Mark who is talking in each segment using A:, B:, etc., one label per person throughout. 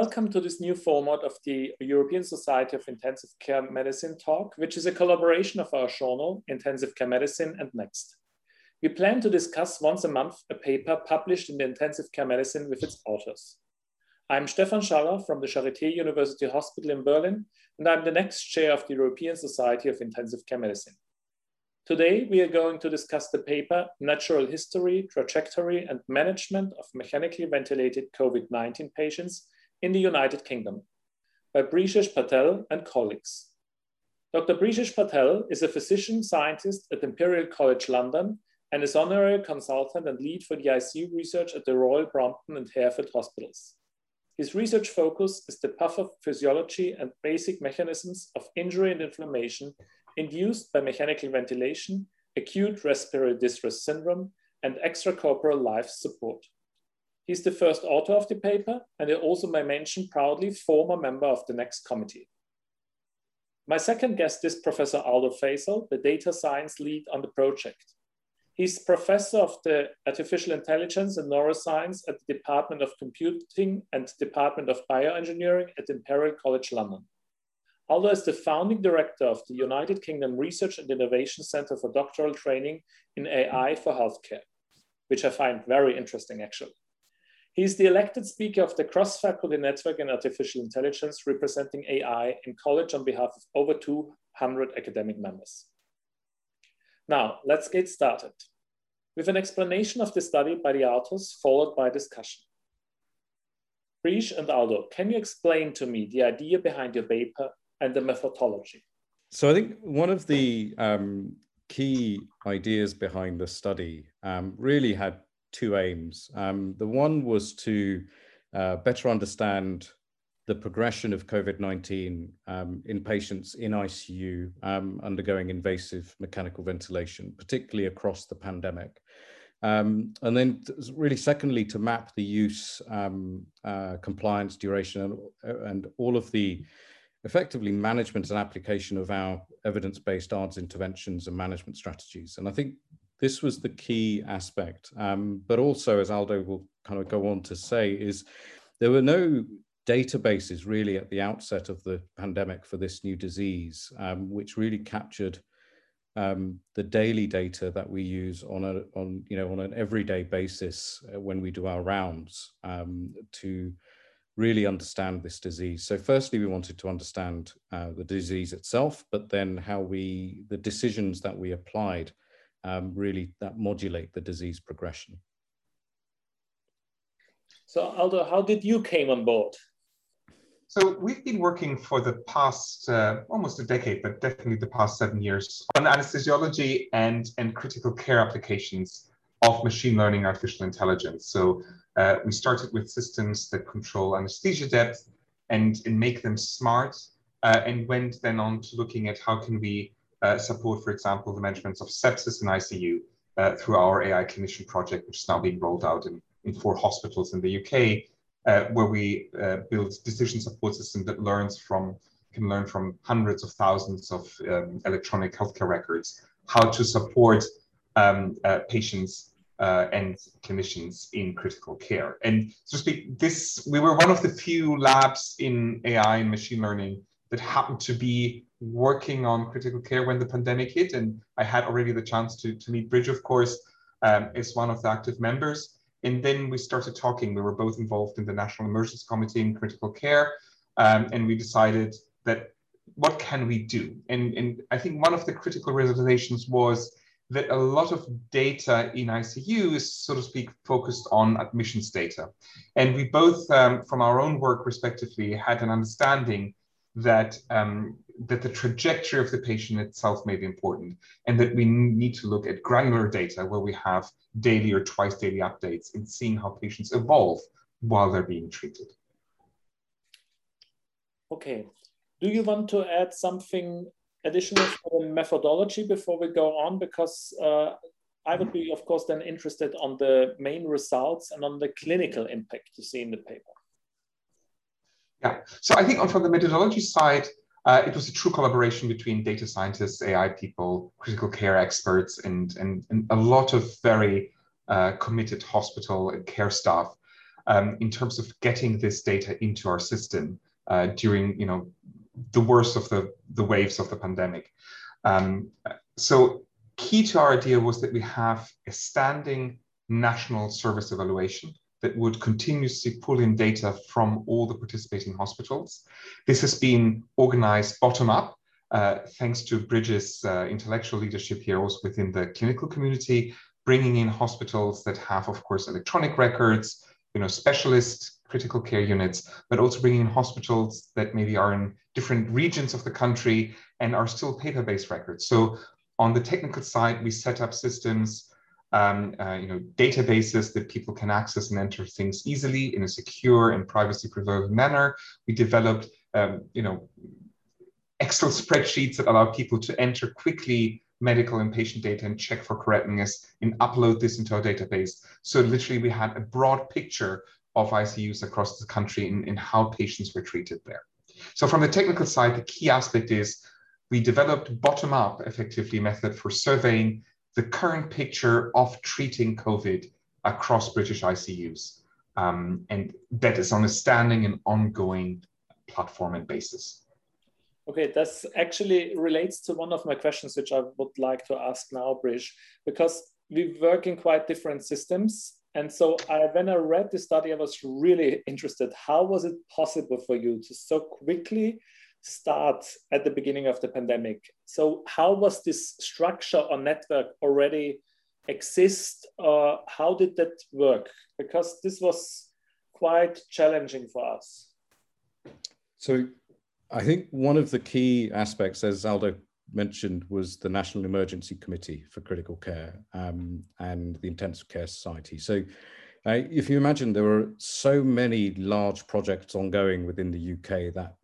A: welcome to this new format of the European Society of Intensive Care Medicine talk, which is a collaboration of our journal, Intensive Care Medicine and Next. We plan to discuss once a month a paper published in the Intensive Care Medicine with its authors. I'm Stefan Schaller from the Charité University Hospital in Berlin, and I'm the next chair of the European Society of Intensive Care Medicine. Today, we are going to discuss the paper Natural History, Trajectory and Management of Mechanically Ventilated COVID-19 Patients in the United Kingdom by Brijesh Patel and colleagues. Dr. Brijesh Patel is a physician scientist at Imperial College London and is honorary consultant and lead for the ICU research at the Royal Brompton and Harefield Hospitals. His research focus is the pathophysiology and basic mechanisms of injury and inflammation induced by mechanical ventilation, acute respiratory distress syndrome, and extracorporeal life support. He's the first author of the paper, and also may mention proudly former member of the next committee. My second guest is Professor Aldo Faisal, the data science lead on the project. He's professor of the artificial intelligence and neuroscience at the Department of Computing and Department of Bioengineering at Imperial College London. Aldo is the founding director of the United Kingdom Research and Innovation Center for Doctoral Training in AI for Healthcare, which I find very interesting actually. He is the elected speaker of the Cross-Faculty Network in Artificial Intelligence representing AI in college on behalf of over 200 academic members. Now, let's get started with an explanation of the study by the authors, followed by discussion. Brish and Aldo, can you explain to me the idea behind your paper and the methodology?
B: So I think one of the um, key ideas behind the study um, really had two aims. Um, the one was to uh, better understand the progression of COVID-19 um, in patients in ICU um, undergoing invasive mechanical ventilation, particularly across the pandemic. Um, and then really secondly, to map the use, um, uh, compliance, duration, and, and all of the effectively management and application of our evidence-based ARDS interventions and management strategies. And I think this was the key aspect. Um, but also, as Aldo will kind of go on to say, is there were no databases really at the outset of the pandemic for this new disease, um, which really captured um, the daily data that we use on a on you know on an everyday basis uh, when we do our rounds um, to really understand this disease. So firstly, we wanted to understand uh, the disease itself, but then how we, the decisions that we applied um, really that modulate the disease progression.
A: So Aldo, how did you came on board?
C: So we've been working for the past uh, almost a decade, but definitely the past seven years on anesthesiology and, and critical care applications of machine learning artificial intelligence. So uh, we started with systems that control anesthesia depth and, and make them smart, uh, and went then on to looking at how can we support, for example, the management of sepsis in ICU uh, through our AI clinician project, which is now being rolled out in, in four hospitals in the UK, uh, where we uh, build decision support system that learns from can learn from hundreds of thousands of um, electronic healthcare records how to support um, patients uh, and clinicians in critical care. And so to speak, this we were one of the few labs in AI and machine learning that happened to be working on critical care when the pandemic hit. And I had already the chance to, to meet Bridge, of course, um, as one of the active members. And then we started talking. We were both involved in the National Emergency Committee in Critical Care. Um, and we decided that what can we do? And, and I think one of the critical realizations was that a lot of data in ICU is, so to speak, focused on admissions data. And we both, um, from our own work respectively, had an understanding that, um, that the trajectory of the patient itself may be important and that we need to look at granular data where we have daily or twice daily updates and seeing how patients evolve while they're being treated.
A: Okay. Do you want to add something additional for the methodology before we go on? Because uh, I would be, of course, then interested on the main results and on the clinical impact you see in the paper.
C: Yeah, so I think on from the methodology side, uh, it was a true collaboration between data scientists, AI people, critical care experts, and, and, and a lot of very uh, committed hospital and care staff. um, in terms of getting this data into our system uh, during, you know, the worst of the, the waves of the pandemic. Um, so key to our idea was that we have a standing national service evaluation that would continuously pull in data from all the participating hospitals. This has been organized bottom up, uh, thanks to Bridges' uh, intellectual leadership here, also within the clinical community, bringing in hospitals that have, of course, electronic records, you know, specialist critical care units, but also bringing in hospitals that maybe are in different regions of the country and are still paper-based records. So on the technical side, we set up systems um, uh, you know, databases that people can access and enter things easily in a secure and privacy preserving manner. We developed, um, you know, Excel spreadsheets that allow people to enter quickly medical and patient data and check for correctness and upload this into our database. So literally we had a broad picture of ICUs across the country in, in how patients were treated there. So from the technical side, the key aspect is we developed bottom-up effectively method for surveying the current picture of treating COVID across British ICUs. Um, and that is on a standing and ongoing platform and basis.
A: Okay, this actually relates to one of my questions, which I would like to ask now, Brish, because we work in quite different systems. And so I, when I read the study, I was really interested. How was it possible for you to so quickly start at the beginning of the pandemic. So how was this structure or network already exist? Or how did that work? Because this was quite challenging for us.
B: So I think one of the key aspects, as Aldo mentioned, was the National Emergency Committee for Critical Care um, and the Intensive Care Society. So uh, if you imagine there were so many large projects ongoing within the UK that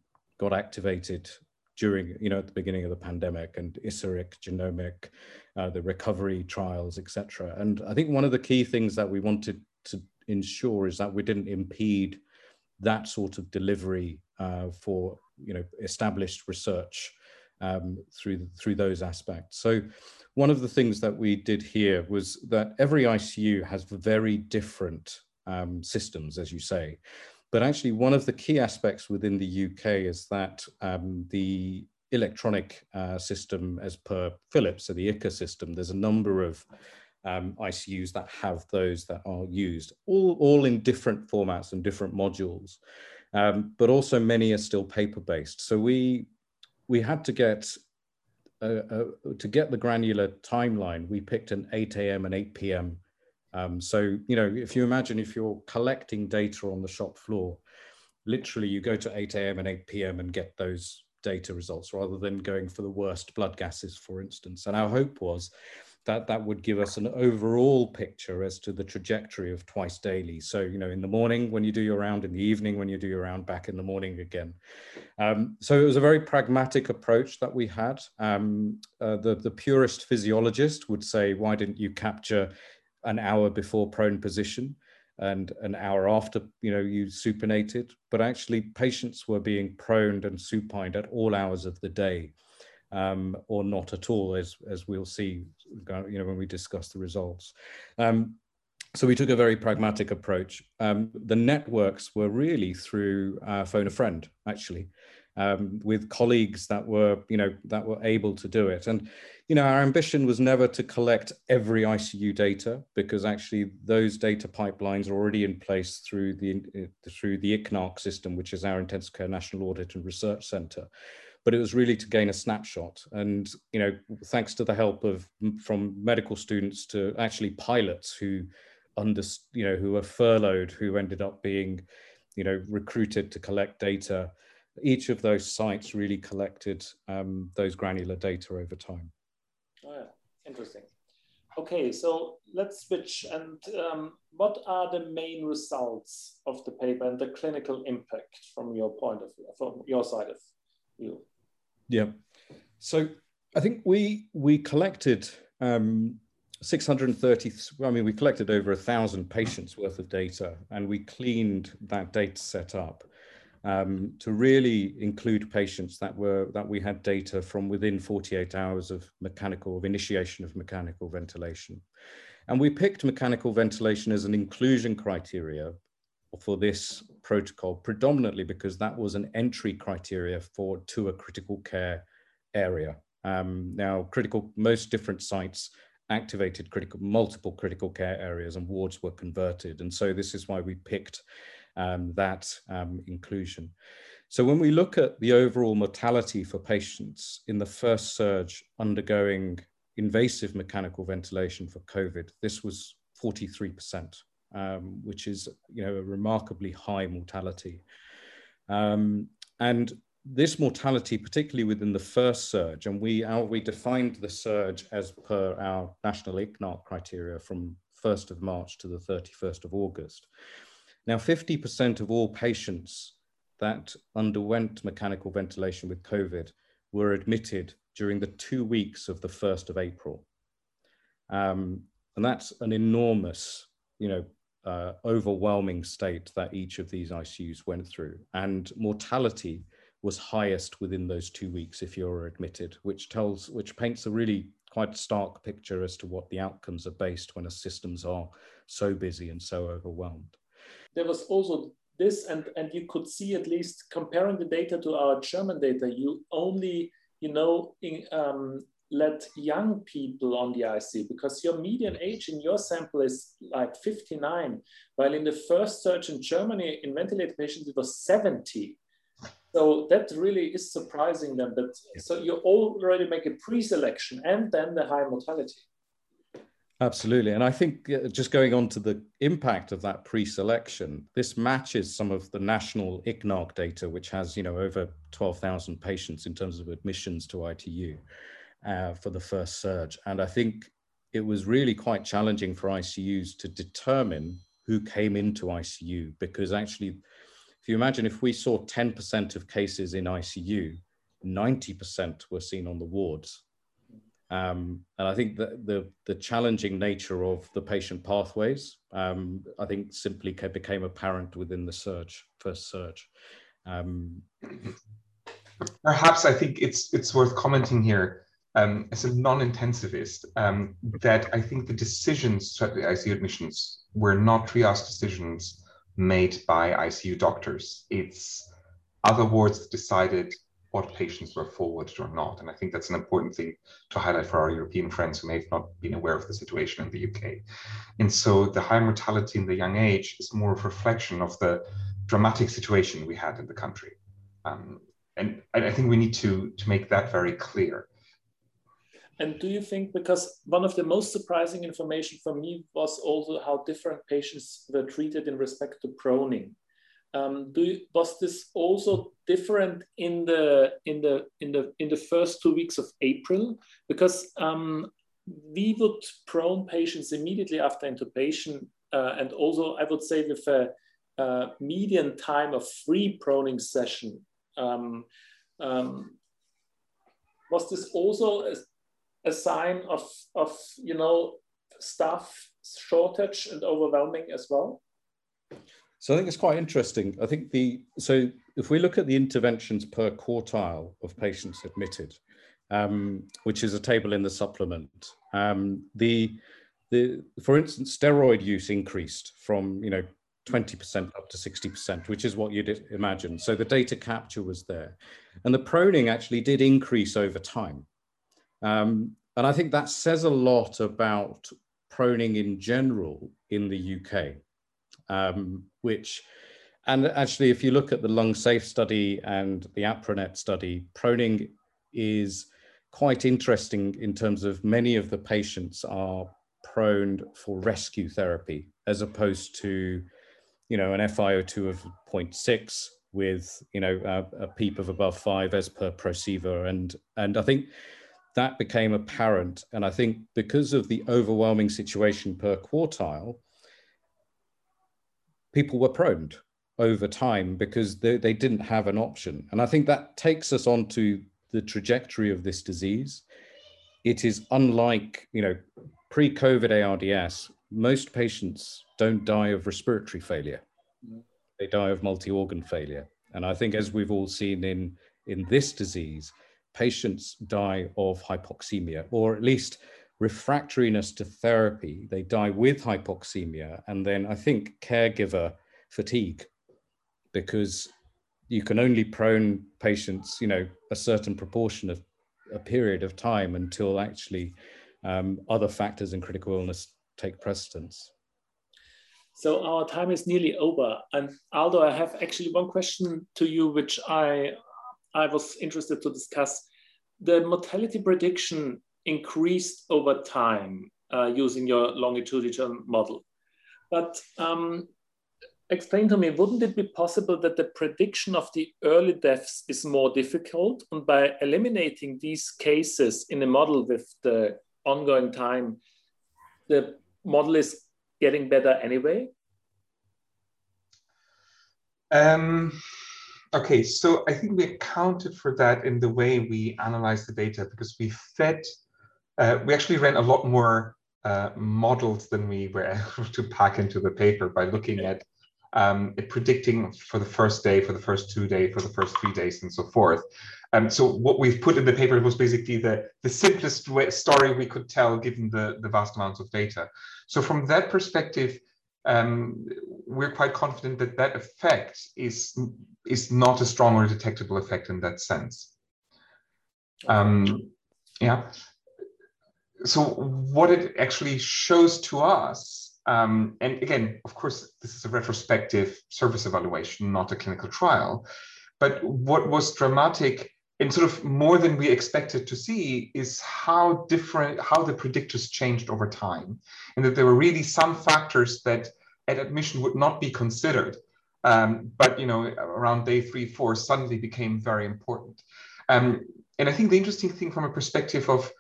B: got activated during, you know, at the beginning of the pandemic and ISARIC, GenOMICC, uh, the recovery trials, etc. And I think one of the key things that we wanted to ensure is that we didn't impede that sort of delivery uh, for, you know, established research um, through through those aspects. So one of the things that we did here was that every ICU has very different um, systems, as you say. But actually, one of the key aspects within the UK is that um, the electronic uh, system, as per Philips, so the ICA system, there's a number of um, ICUs that have those that are used, all, all in different formats and different modules. Um, but also many are still paper-based. So we we had to get uh, uh, to get the granular timeline. We picked an 8 a.m. and 8 p.m. Um, so, you know, if you imagine if you're collecting data on the shop floor, literally you go to 8 a.m. and 8 p.m. and get those data results rather than going for the worst blood gases, for instance. And our hope was that that would give us an overall picture as to the trajectory of twice daily. So, you know, in the morning when you do your round, in the evening when you do your round, back in the morning again. Um, so it was a very pragmatic approach that we had. Um, uh, the, the purist physiologist would say, why didn't you capture an hour before prone position and an hour after you know you supinated but actually patients were being proned and supined at all hours of the day um, or not at all as as we'll see you know when we discuss the results. Um, so we took a very pragmatic approach. Um, the networks were really through uh, phone a friend actually um, with colleagues that were, you know, that were able to do it. And, you know, our ambition was never to collect every ICU data because actually those data pipelines are already in place through the through the ICNARC system, which is our Intensive Care National Audit and Research Centre. But it was really to gain a snapshot, and you know, thanks to the help of from medical students to actually pilots who under you know who were furloughed, who ended up being, you know, recruited to collect data each of those sites really collected um, those granular data over time.
A: Oh, yeah. Interesting. Okay, so let's switch. And um, what are the main results of the paper and the clinical impact from your point of view, from your side of view?
B: Yeah. So I think we we collected um, 630. I mean, we collected over a thousand patients worth of data, and we cleaned that data set up um, to really include patients that were that we had data from within 48 hours of mechanical of initiation of mechanical ventilation. And we picked mechanical ventilation as an inclusion criteria for this protocol, predominantly because that was an entry criteria for to a critical care area. Um, now, critical most different sites activated critical multiple critical care areas and wards were converted, and so this is why we picked um, that um, inclusion. So when we look at the overall mortality for patients in the first surge undergoing invasive mechanical ventilation for COVID, this was 43%, um, which is you know a remarkably high mortality. Um, and this mortality, particularly within the first surge, and we our, we defined the surge as per our national ICNARC criteria from 1st of March to the 31st of August. Now, 50% of all patients that underwent mechanical ventilation with COVID were admitted during the two weeks of the 1st of April. Um, and that's an enormous, you know, uh, overwhelming state that each of these ICUs went through. And mortality was highest within those two weeks if you're admitted, which tells, which paints a really quite stark picture as to what the outcomes are based when the systems are so busy and so overwhelmed.
A: There was also this, and, and you could see at least comparing the data to our German data, you only, you know, in, um, let young people on the IC because your median age in your sample is like 59, while in the first search in Germany in ventilated patients it was 70. So that really is surprising them. But so you already make a pre-selection and then the high mortality.
B: Absolutely. And I think uh, just going on to the impact of that pre-selection, this matches some of the national ICNARC data, which has, you know, over 12,000 patients in terms of admissions to ITU uh, for the first surge. And I think it was really quite challenging for ICUs to determine who came into ICU because actually, if you imagine if we saw 10% of cases in ICU, 90% were seen on the wards. Um, and I think that the, the challenging nature of the patient pathways, um, I think simply became apparent within the search, first search. Um,
C: Perhaps I think it's it's worth commenting here um, as a non-intensivist, um, that I think the decisions to the ICU admissions were not triage decisions made by ICU doctors. It's other wards decided what patients were forwarded or not. And I think that's an important thing to highlight for our European friends who may have not been aware of the situation in the UK. And so the high mortality in the young age is more of a reflection of the dramatic situation we had in the country. Um, and I, I think we need to, to make that very clear.
A: And do you think, because one of the most surprising information for me was also how different patients were treated in respect to proning. Um, do you, was this also different in the in the in the in the first two weeks of April? Because um, we would prone patients immediately after intubation, uh, and also I would say with a, median time of free proning session. Um, um was this also a, a sign of of you know staff shortage and overwhelming as well?
B: So I think it's quite interesting. I think the so if we look at the interventions per quartile of patients admitted, um, which is a table in the supplement, um, the the for instance steroid use increased from you know 20% up to 60%, which is what you'd imagine. So the data capture was there. And the proning actually did increase over time. Um, and I think that says a lot about proning in general in the UK um, which, and actually, if you look at the lung safe study and the APRONET study, proning is quite interesting in terms of many of the patients are prone for rescue therapy as opposed to, you know, an FiO2 of 0.6 with, you know, a, a PEEP of above five as per PROSEVA. And, and I think that became apparent. And I think because of the overwhelming situation per quartile, people were proned over time because they, they didn't have an option. And I think that takes us on to the trajectory of this disease. It is unlike, you know, pre-COVID ARDS, most patients don't die of respiratory failure. They die of multi-organ failure. And I think as we've all seen in, in this disease, patients die of hypoxemia, or at least refractoriness to therapy. They die with hypoxemia. And then I think caregiver fatigue because you can only prone patients, you know, a certain proportion of a period of time until actually um, other factors in critical illness take precedence.
A: So our time is nearly over. And Aldo, I have actually one question to you, which I, I was interested to discuss. The mortality prediction increased over time uh, using your longitudinal model. But um, explain to me, wouldn't it be possible that the prediction of the early deaths is more difficult? And by eliminating these cases in a model with the ongoing time, the model is getting better anyway?
C: Um, okay, so I think we accounted for that in the way we analyzed the data because we fed, uh, we actually ran a lot more uh, models than we were able to pack into the paper by looking at um, predicting for the first day, for the first two days, for the first three days, and so forth. Um, so what we've put in the paper was basically the, the simplest way, story we could tell given the, the vast amounts of data. So from that perspective, um, we're quite confident that that effect is, is not a strong or detectable effect in that sense. Um, yeah. So what it actually shows to us um, and again, of course, this is a retrospective service evaluation, not a clinical trial. But what was dramatic and sort of more than we expected to see is how different, how the predictors changed over time. And that there were really some factors that at admission would not be considered. Um, but you know, around day three, four, suddenly became very important. Um, and I think the interesting thing from a perspective of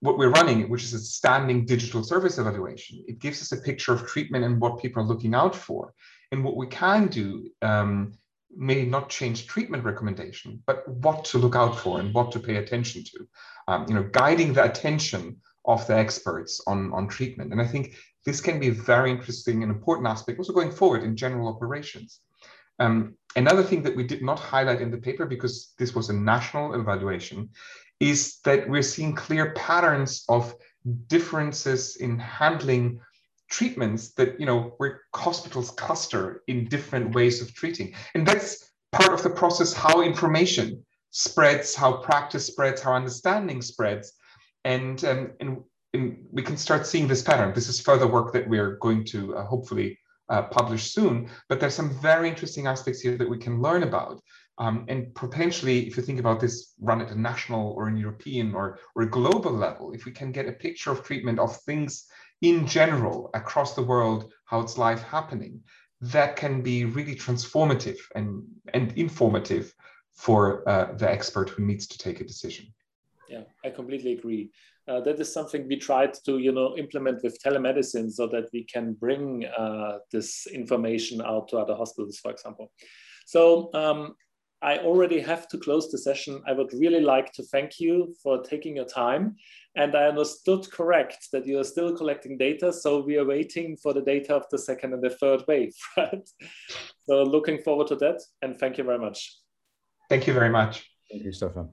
C: what we're running, which is a standing digital service evaluation, it gives us a picture of treatment and what people are looking out for. And what we can do um, may not change treatment recommendation, but what to look out for and what to pay attention to. Um, you know, guiding the attention of the experts on, on treatment. And I think this can be a very interesting and important aspect also going forward in general operations. Um, another thing that we did not highlight in the paper because this was a national evaluation is that we're seeing clear patterns of differences in handling treatments that you know where hospitals cluster in different ways of treating. And that's part of the process how information spreads how practice spreads how understanding spreads. And um, and, and we can start seeing this pattern. This is further work that we're going to uh, hopefully uh, publish soon but there's some very interesting aspects here that we can learn about um, and potentially, if you think about this run at a national or an European or, or global level, if we can get a picture of treatment of things in general across the world, how it's life happening, that can be really transformative and, and informative for uh, the expert who needs to take a decision.
A: Yeah, I completely agree. Uh, that is something we tried to, you know, implement with telemedicine so that we can bring uh, this information out to other hospitals, for example. So um, I already have to close the session. I would really like to thank you for taking your time. And I understood correct that you are still collecting data. So we are waiting for the data of the second and the third wave, right? So looking forward to that. And thank you very much.
C: Thank you very much.
B: Thank you, Stefan.